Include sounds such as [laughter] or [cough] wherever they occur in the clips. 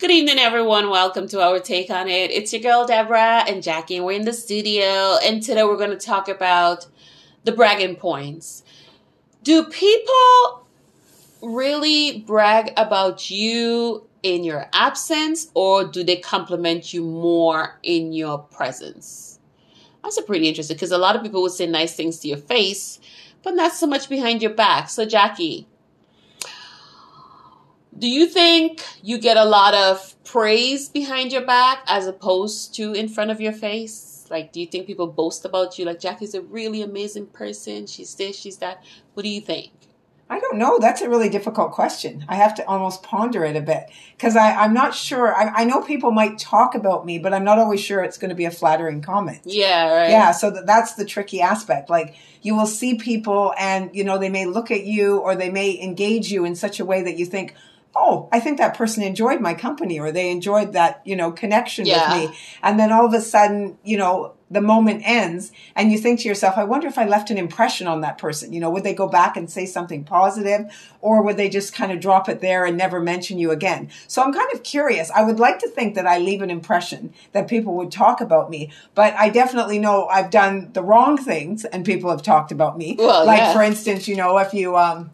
Good evening, everyone. Welcome to our take on it. It's your girl Deborah and Jackie, and we're in the studio. And today we're going to talk about the bragging points. Do people really brag about you in your absence, or do they compliment you more in your presence? That's a pretty interesting because a lot of people would say nice things to your face, but not so much behind your back. So, Jackie, do you think you get a lot of praise behind your back as opposed to in front of your face? Like, do you think people boast about you? Like, Jackie's a really amazing person. She's this, she's that. What do you think? I don't know. That's a really difficult question. I have to almost ponder it a bit because I'm not sure. I, I, know people might talk about me, but I'm not always sure it's going to be a flattering comment. Yeah, right. Yeah, so that, that's the tricky aspect. Like you will see people and, you know, they may look at you or they may engage you in such a way that you think, oh, I think that person enjoyed my company or they enjoyed that, you know, connection yeah. with me. And then all of a sudden, you know, the moment ends and you think to yourself, I wonder if I left an impression on that person. You know, would they go back and say something positive or would they just kind of drop it there and never mention you again? So I'm kind of curious. I would like to think that I leave an impression that people would talk about me, but I definitely know I've done the wrong things and people have talked about me. Well, like yeah. for instance, you know, if you, um,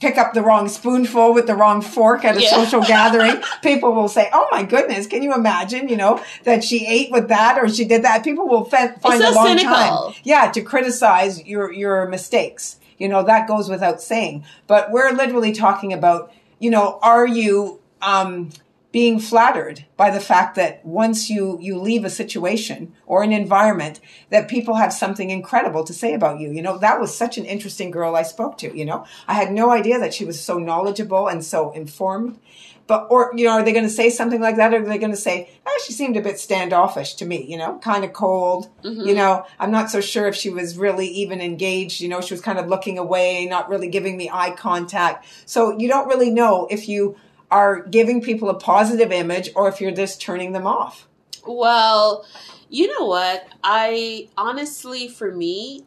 pick up the wrong spoonful with the wrong fork at a yeah. social [laughs] gathering, people will say, "Oh my goodness, can you imagine? You know that she ate with that or she did that." People will find so a long cynical. time, yeah, to criticize your your mistakes. You know that goes without saying. But we're literally talking about, you know, are you um, being flattered by the fact that once you you leave a situation or an environment that people have something incredible to say about you. You know that was such an interesting girl i spoke to you know? I had no idea that she was so knowledgeable and so informed. But or you know are they going to say something like that? Or are they going to say oh, she seemed a bit standoffish to me you know? Kind of cold mm-hmm. you know? I'm not so sure if she was really even engaged you know? She was kind of looking away not really giving me eye contact. So you don't really know if you are giving people a positive image or if you're just turning them off. Well, you know what? I honestly, for me,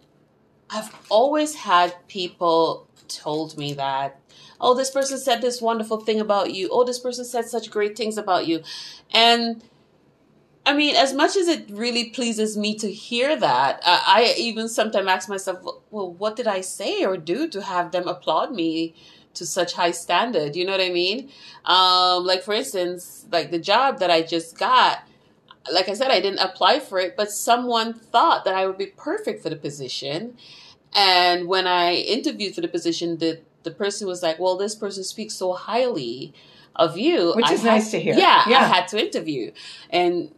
I've always had people told me that, oh, this person said this wonderful thing about you. Oh, this person said such great things about you. And I mean, as much as it really pleases me to hear that, uh, I even sometimes ask myself, well, what did I say or do to have them applaud me? To such high standard. You know what I mean? Um, like for instance, like the job that I just got, like I said, I didn't apply for it, but someone thought that I would be perfect for the position. And when I interviewed for the position, the the person was like, "Well, this person speaks so highly of you," which is had, nice to hear. Yeah, yeah, I had to interview, and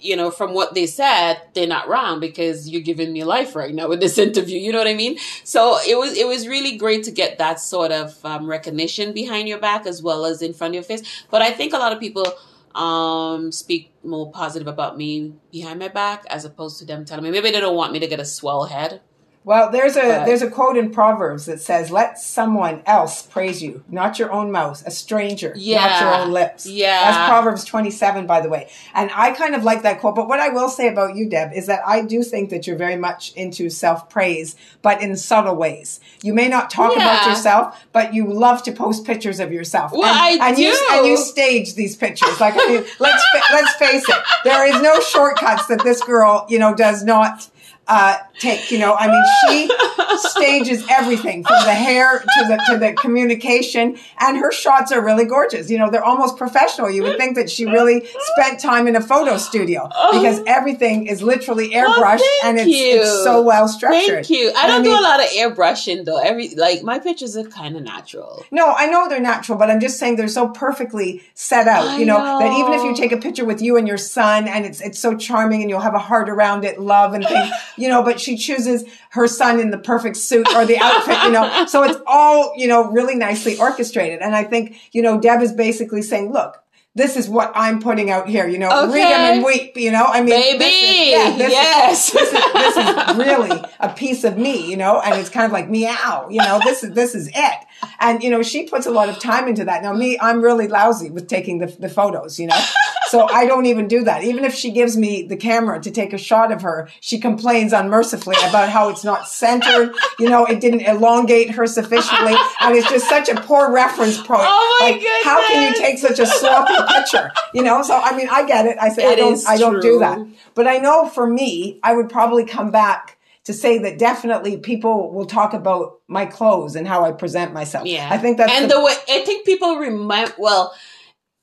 you know, from what they said, they're not wrong because you're giving me life right now with this [laughs] interview. You know what I mean? So it was it was really great to get that sort of um, recognition behind your back as well as in front of your face. But I think a lot of people um, speak more positive about me behind my back as opposed to them telling me maybe they don't want me to get a swell head. Well, there's a but, there's a quote in Proverbs that says, "Let someone else praise you, not your own mouth, a stranger, yeah, not your own lips." Yeah, that's Proverbs 27, by the way. And I kind of like that quote. But what I will say about you, Deb, is that I do think that you're very much into self praise, but in subtle ways. You may not talk yeah. about yourself, but you love to post pictures of yourself. Well, and, I and do. You, and you stage these pictures. Like, I [laughs] mean, let's let's face it, there is no shortcuts that this girl, you know, does not uh, take. You know, I mean, she stages everything from the hair to the to the communication, and her shots are really gorgeous. You know, they're almost professional. You would think that she really spent time in a photo studio because everything is literally airbrushed well, and it's, it's, so well structured. Thank you. I don't I mean, do a lot of airbrushing though. Every like my pictures are kind of natural. No, I know they're natural, but I'm just saying they're so perfectly set out. I you know, know, that even if you take a picture with you and your son, and it's it's so charming, and you'll have a heart around it, love and things you know, but she chooses her son in the perfect suit or the outfit, you know. [laughs] So it's all, you know, really nicely orchestrated. And I think, you know, Deb is basically saying, look, this is what I'm putting out here, you know, okay. read them and weep, you know, I mean, baby, this is, yeah, this yes, is, this, is, this is really a piece of me, you know, and it's kind of like meow, you know, this is, this is it. And, you know, she puts a lot of time into that. Now me, I'm really lousy with taking the, the photos, you know, [laughs] So I don't even do that. Even if she gives me the camera to take a shot of her, she complains unmercifully about how it's not centered. You know, it didn't elongate her sufficiently. And it's just such a poor reference point. Oh my like, goodness. how can you take such a sloppy picture? You know, so I mean, I get it. I say, I don't, I don't do that. But I know for me, I would probably come back to say that definitely people will talk about my clothes and how I present myself. Yeah. I think that's and the, the, way I think people remind well,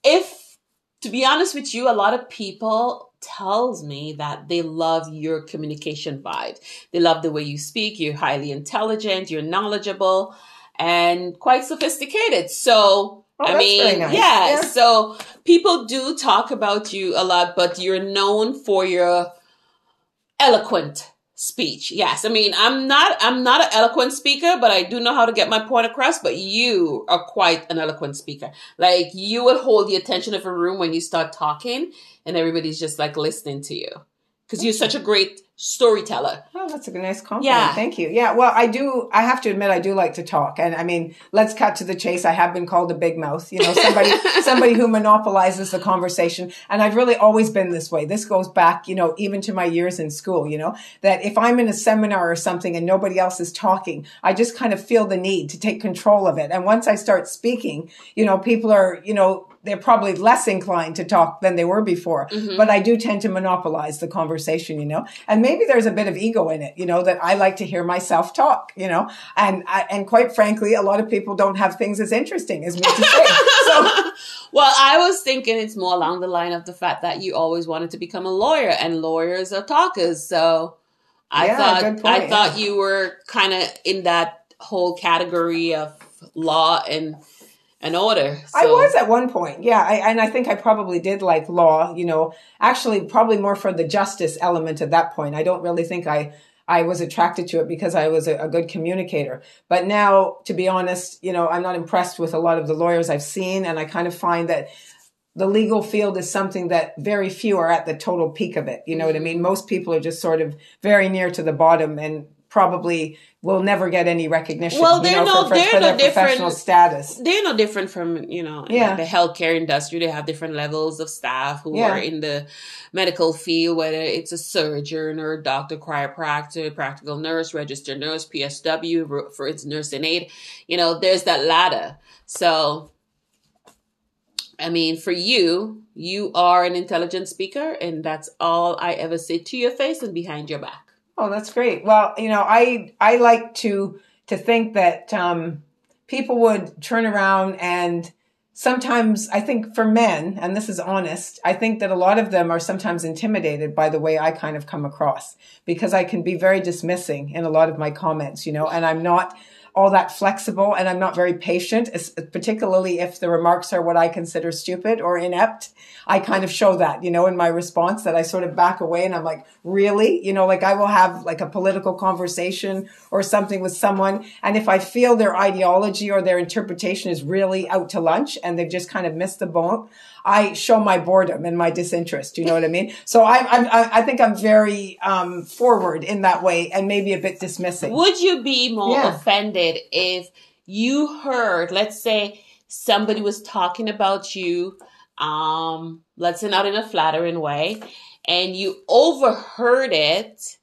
if to be honest with you, a lot of people tells me that they love your communication vibe. They love the way you speak, you're highly intelligent, you're knowledgeable and quite sophisticated. So Oh, I mean, nice. yeah, Yeah. So people do talk about you a lot, but you're known for your eloquent speech. Yes. I mean, I'm not, I'm not an eloquent speaker, but I do know how to get my point across, but you are quite an eloquent speaker. Like you will hold the attention of a room when you start talking and everybody's just like listening to you. Cause you're such a great storyteller. Oh, that's a nice compliment. Yeah. Thank you. Yeah. Well, I do. I have to admit, I do like to talk, and I mean, let's cut to the chase. I have been called a big mouth. You know, somebody, [laughs] somebody who monopolizes the conversation, and I've really always been this way. This goes back, you know, even to my years in school. You know, that if I'm in a seminar or something and nobody else is talking, I just kind of feel the need to take control of it. And once I start speaking, you know, people are, you know. They're probably less inclined to talk than they were before, mm-hmm. but I do tend to monopolize the conversation, you know. And maybe there's a bit of ego in it, you know, that I like to hear myself talk, you know. And I, and quite frankly, a lot of people don't have things as interesting as me to say. So [laughs] Well, I was thinking it's more along the line of the fact that you always wanted to become a lawyer and lawyers are talkers. So I Yeah, thought I thought you were kind of in that whole category of law and and order. I was at one point, yeah, I, and I think I probably did like law. You know, actually, probably more for the justice element at that point. I don't really think I I was attracted to it because I was a, a good communicator. But now, to be honest, you know, I'm not impressed with a lot of the lawyers I've seen, and I kind of find that the legal field is something that very few are at the total peak of it. You know what I mean? Most people are just sort of very near to the bottom and probably will never get any recognition. Well, they're know, no- for, they're for no different- status. they're no different from you know in Yeah. the healthcare industry they have different levels of staff who Yeah. are in the medical field whether it's a surgeon or a doctor chiropractor practical nurse registered nurse psw for its nursing aid you know there's that ladder so i mean for you you are an intelligent speaker and that's all i ever say to your face and behind your back Oh, that's great. Well, you know, I I like to to think that um, people would turn around and sometimes I think for men, and this is honest, I think that a lot of them are sometimes intimidated by the way I kind of come across because I can be very dismissing in a lot of my comments, you know, and I'm not all that flexible and I'm not very patient, particularly if the remarks are what I consider stupid or inept. I kind of show that, you know, in my response that I sort of back away and I'm like, really? You know, like I will have like a political conversation or something with someone. And if I feel their ideology or their interpretation is really out to lunch and they've just kind of missed the boat, I show my boredom and my disinterest. You know what I mean? So I, I, I think I'm very um, forward in that way and maybe a bit dismissing. Would you be more Yeah. offended if you heard, let's say, somebody was talking about you, um, let's say not in a flattering way, and you overheard it?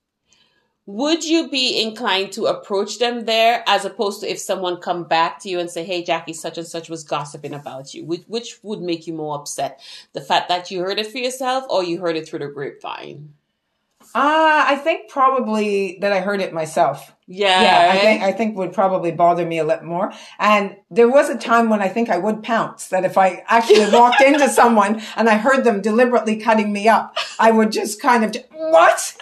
Would you be inclined to approach them there as opposed to if someone come back to you and say, "Hey, Jackie, such and such was gossiping about you"? Which, which would make you more upset? The fact that you heard it for yourself, or you heard it through the grapevine? Uh, I think probably that I heard it myself. Yeah, yeah, I think I think would probably bother me a little more. And there was a time when I think I would pounce that if I actually [laughs] walked into someone and I heard them deliberately cutting me up, I would just kind of what,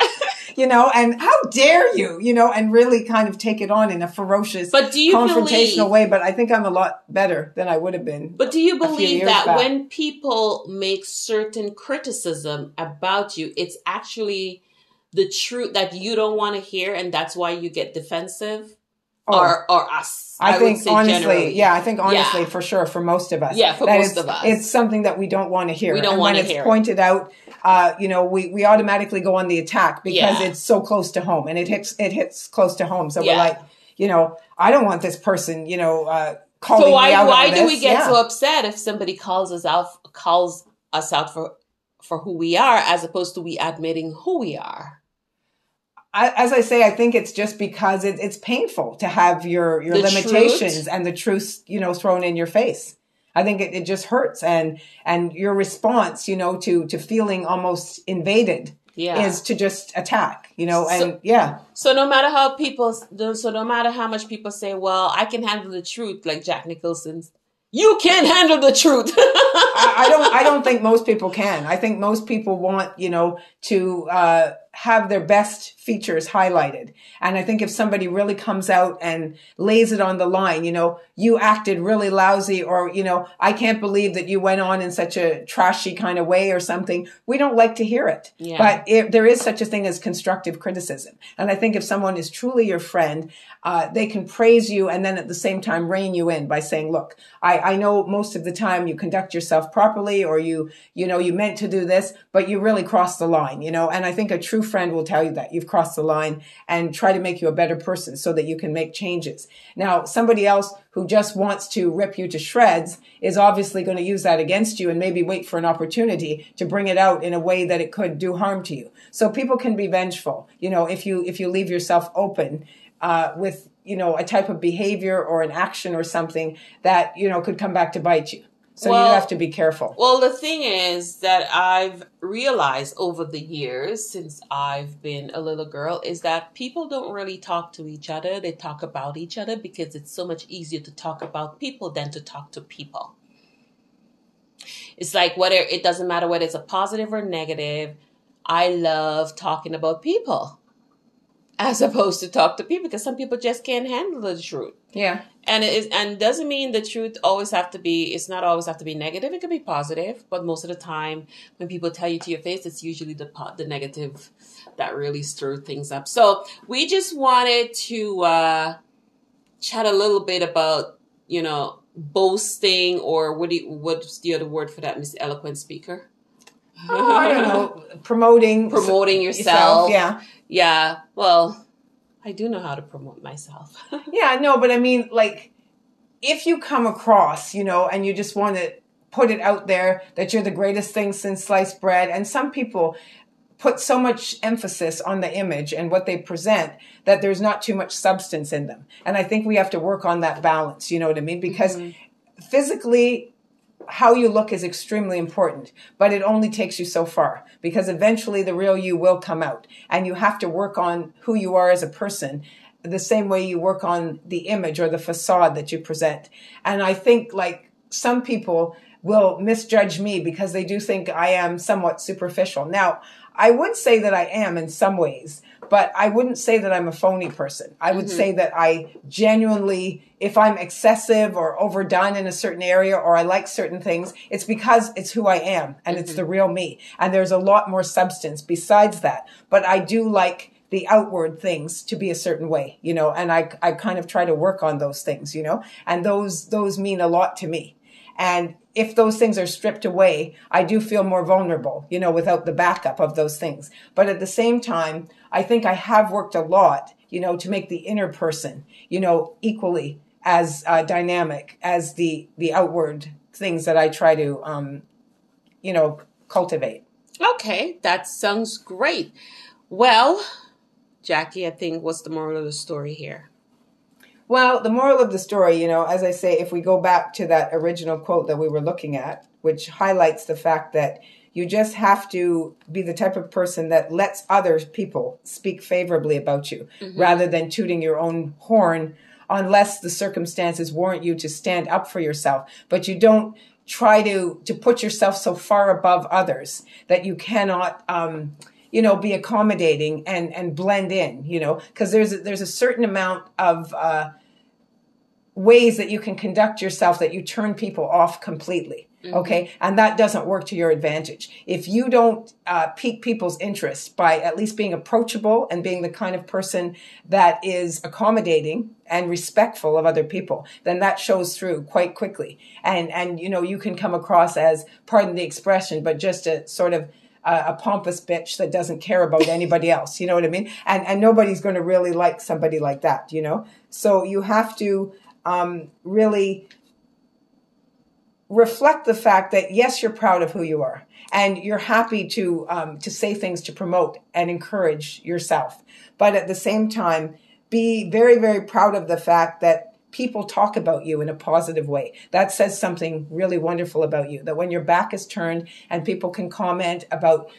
you know, and how dare you, you know, and really kind of take it on in a ferocious, But do you confrontational believe- way. But I think I'm a lot better than I would have been. But do you believe that back. when people make certain criticism about you, it's actually the truth that you don't want to hear, and that's why you get defensive, Oh. or or us? I, would think honestly, generally. yeah, I think honestly Yeah. for sure for most of us. Yeah, for that most it's- of us. It's something that we don't want to hear. We don't when it's hear it. pointed out, uh, you know, we, we automatically go on the attack because Yeah. it's so close to home and it hits it hits close to home. So Yeah. we're like, you know, I don't want this person, you know, uh calling So me why why do we get so upset if somebody calls us out calls us out for for who we are as opposed to we admitting who we are. I, as I say, I think it's just because it, it's painful to have your, your The limitations truth. and the truth, you know, thrown in your face. I think it, it just hurts and, and your response, you know, to, to feeling almost invaded Yeah. is to just attack, you know, and So- yeah. So no matter how people, so no matter how much people say, "Well, I can handle the truth," like Jack Nicholson's, you can't handle the truth. [laughs] I, I don't. I don't think most people can. I think most people want, you know, to uh, have their best features highlighted. And I think if somebody really comes out and lays it on the line, you know, you acted really lousy, or you know, I can't believe that you went on in such a trashy kind of way, or something. We don't like to hear it. Yeah. But if there is such a thing as constructive criticism, and I think if someone is truly your friend, uh, they can praise you and then at the same time rein you in by saying, "Look, I, I know most of the time you conduct yourself properly, or you, you know, you meant to do this, but you really crossed the line." You know, and I think a true friend will tell you that you've crossed the line and try to make you a better person so that you can make changes. Now, somebody else who just wants to rip you to shreds is obviously going to use that against you and maybe wait for an opportunity to bring it out in a way that it could do harm to you. So people can be vengeful, you know, if you if you leave yourself open uh, with you know a type of behavior or an action or something that you know could come back to bite you. So Well- you have to be careful. Well, the thing is that I've realized over the years since I've been a little girl is that people don't really talk to each other. They talk about each other because it's so much easier to talk about people than to talk to people. It's like whether it doesn't matter whether it's a positive or negative. I love talking about people as opposed to talk to people because some people just can't handle the truth Yeah. and it is and doesn't mean the truth always have to be it's not always have to be negative it can be positive but most of the time when people tell you to your face it's usually the the negative that really stir things up so we just wanted to uh chat a little bit about you know boasting or what do you, what's the other word for that miss eloquent speaker Oh, I don't know. [laughs] Promoting promoting yourself Yeah. Yeah well i do know how to promote myself [laughs] Yeah, no, but I mean, like, if you come across, you know, and you just want to put it out there that you're the greatest thing since sliced bread, and some people put so much emphasis on the image and what they present that there's not too much substance in them. And I think we have to work on that balance, you know what I mean? Because mm-hmm. physically, how you look is extremely important, but it only takes you so far because eventually the real you will come out and you have to work on who you are as a person the same way you work on the image or the facade that you present. And I think like some people will misjudge me because they do think I am somewhat superficial. Now, I would say that I am in some ways, but I wouldn't say that I'm a phony person. I would mm-hmm. say that I genuinely, if I'm excessive or overdone in a certain area or I like certain things, it's because it's who I am and it's mm-hmm. the real me. And there's a lot more substance besides that. But I do like the outward things to be a certain way, you know, and I, I kind of try to work on those things, you know, and those, those mean a lot to me. And if those things are stripped away, I do feel more vulnerable, you know, without the backup of those things. But at the same time, I think I have worked a lot, you know, to make the inner person, you know, equally as uh, dynamic as the the outward things that I try to, um, you know, cultivate. Okay, that sounds great. Well, Jackie, I think what's the moral of the story here? Well, the moral of the story, you know, as I say, if we go back to that original quote that we were looking at, which highlights the fact that you just have to be the type of person that lets other people speak favorably about you rather than tooting your own horn unless the circumstances warrant you to stand up for yourself. But you don't try to, to put yourself so far above others that you cannot, um, you know, be accommodating and, and blend in, you know, because there's, a, there's a certain amount of, uh, ways that you can conduct yourself that you turn people off completely. Okay. And that doesn't work to your advantage. If you don't uh, pique people's interest by at least being approachable and being the kind of person that is accommodating and respectful of other people, then that shows through quite quickly. And, and, you know, you can come across as, pardon the expression, but just a sort of a, a pompous bitch that doesn't care about [laughs] anybody else. You know what I mean? And, and nobody's going to really like somebody like that, you know? So you have to, um, really reflect the fact that yes, you're proud of who you are, and you're happy to um, to say things to promote and encourage yourself, but at the same time, be very very proud of the fact that people talk about you in a positive way. That says something really wonderful about you. That when your back is turned and people can comment about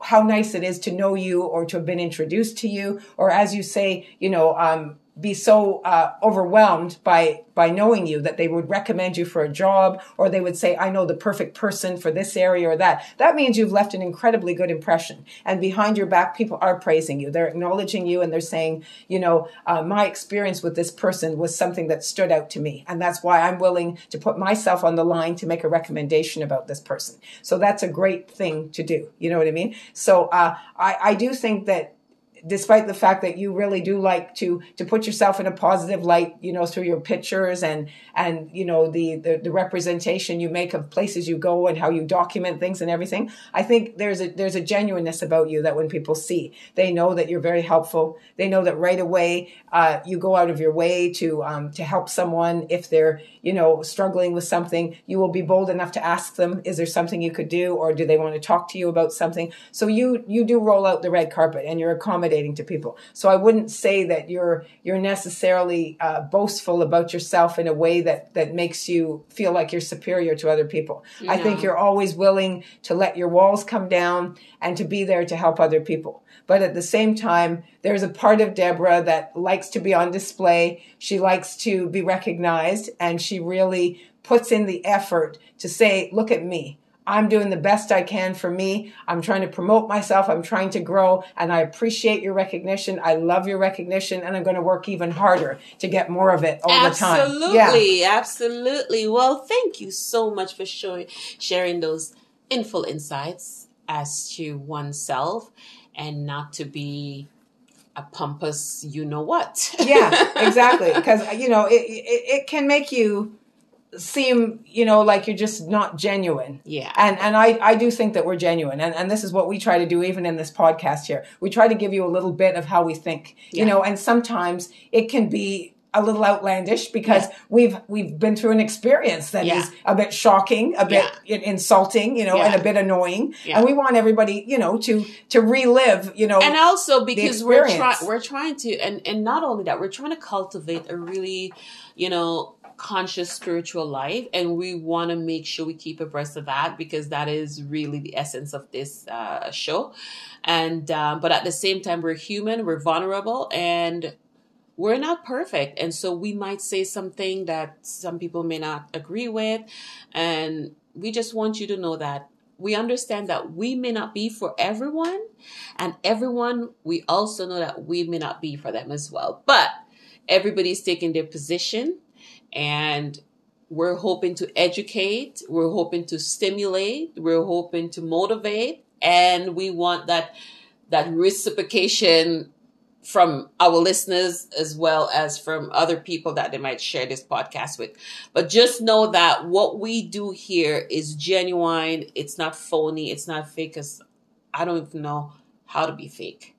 how nice it is to know you or to have been introduced to you, or as you say, you know, um, be so uh, overwhelmed by by knowing you that they would recommend you for a job or they would say i know the perfect person for this area or that. That means you've left an incredibly good impression. And behind your back people are praising you. They're acknowledging you and they're saying you know uh, my experience with this person was something that stood out to me. And that's why i'm willing to put myself on the line to make a recommendation about this person. So that's a great thing to do. You know what i mean? So uh, I, I do think that despite the fact that you really do like to to put yourself in a positive light you know through your pictures and and you know the, the the, representation you make of places you go and how you document things and everything i think there's a there's a genuineness about you that when people see they know that you're very helpful. They know that right away uh, you go out of your way to um, to help someone if they're you know struggling with something. You will be bold enough to ask them is there something you could do? Or do they want to talk to you about something? So you you do roll out the red carpet and you're accommodating accommodating to people. So I wouldn't say that you're you're necessarily uh, boastful about yourself in a way that that makes you feel like you're superior to other people. I think you're always willing to let your walls come down and to be there to help other people. But at the same time, there's a part of Deborah that likes to be on display. She likes to be recognized and she really puts in the effort to say, look at me. I'm doing the best I can for me. I'm trying to promote myself. I'm trying to grow and I appreciate your recognition. I love your recognition and I'm going to work even harder to get more of it all absolutely, the time. Absolutely. Yeah. Absolutely. Well, thank you so much for showing, sharing those inful insights as to oneself and not to be a pompous, you know what. yeah, exactly. [laughs] Because, you know, it, it, it can make you seem you know like you're just not genuine yeah and and i i do think that we're genuine and and this is what we try to do even in this podcast here we try to give you a little bit of how we think yeah. you know and sometimes it can be a little outlandish because yeah. we've we've been through an experience that yeah. is a bit shocking, a bit yeah. insulting, you know, and a bit annoying. And we want everybody, you know, to to relive, you know, and also because we're trying we're trying to and and not only that we're trying to cultivate a really, you know, conscious spiritual life and we want to make sure we keep abreast of that because that is really the essence of this uh, show. And um, but at the same time we're human we're vulnerable and we're not perfect. And so we might say something that some people may not agree with and we just want you to know that we understand that we may not be for everyone and everyone we also know that we may not be for them as well. But everybody's taking their position and we're hoping to educate, we're hoping to stimulate, we're hoping to motivate, and we want that that reciprocation from our listeners as well as from other people that they might share this podcast with. But just know that what we do here is genuine. It's not phony. It's not fake. Cause I don't even know how to be fake.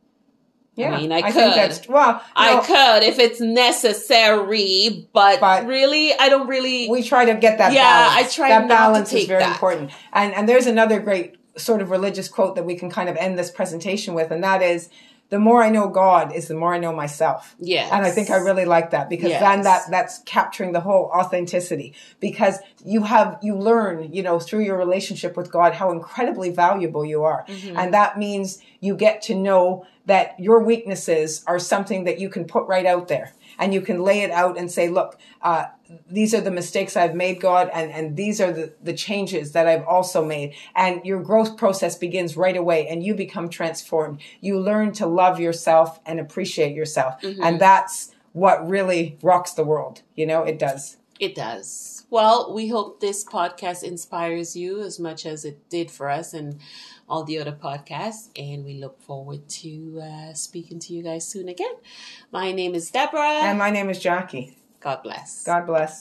Yeah, I mean, I, I could. that's, well, I could if it's necessary, but, but, really, I don't really. We try to get that. Yeah, balance. I try. That balance is very that. important. And and there's another great sort of religious quote that we can kind of end this presentation with, and that is, "The more I know God, is the more I know myself." Yeah, and I think I really like that because yes. then that that's capturing the whole authenticity because you have you learn you know through your relationship with God how incredibly valuable you are, mm-hmm. and that means you get to know that your weaknesses are something that you can put right out there and you can lay it out and say, look, uh, these are the mistakes I've made, God, and, and these are the, the changes that I've also made. And your growth process begins right away and you become transformed. You learn to love yourself and appreciate yourself. Mm-hmm. And that's what really rocks the world. You know, it does. It does. Well, we hope this podcast inspires you as much as it did for us. And all the other podcasts. And we look forward to uh, speaking to you guys soon again. My name is Deborah. And my name is Jackie. God bless. God bless.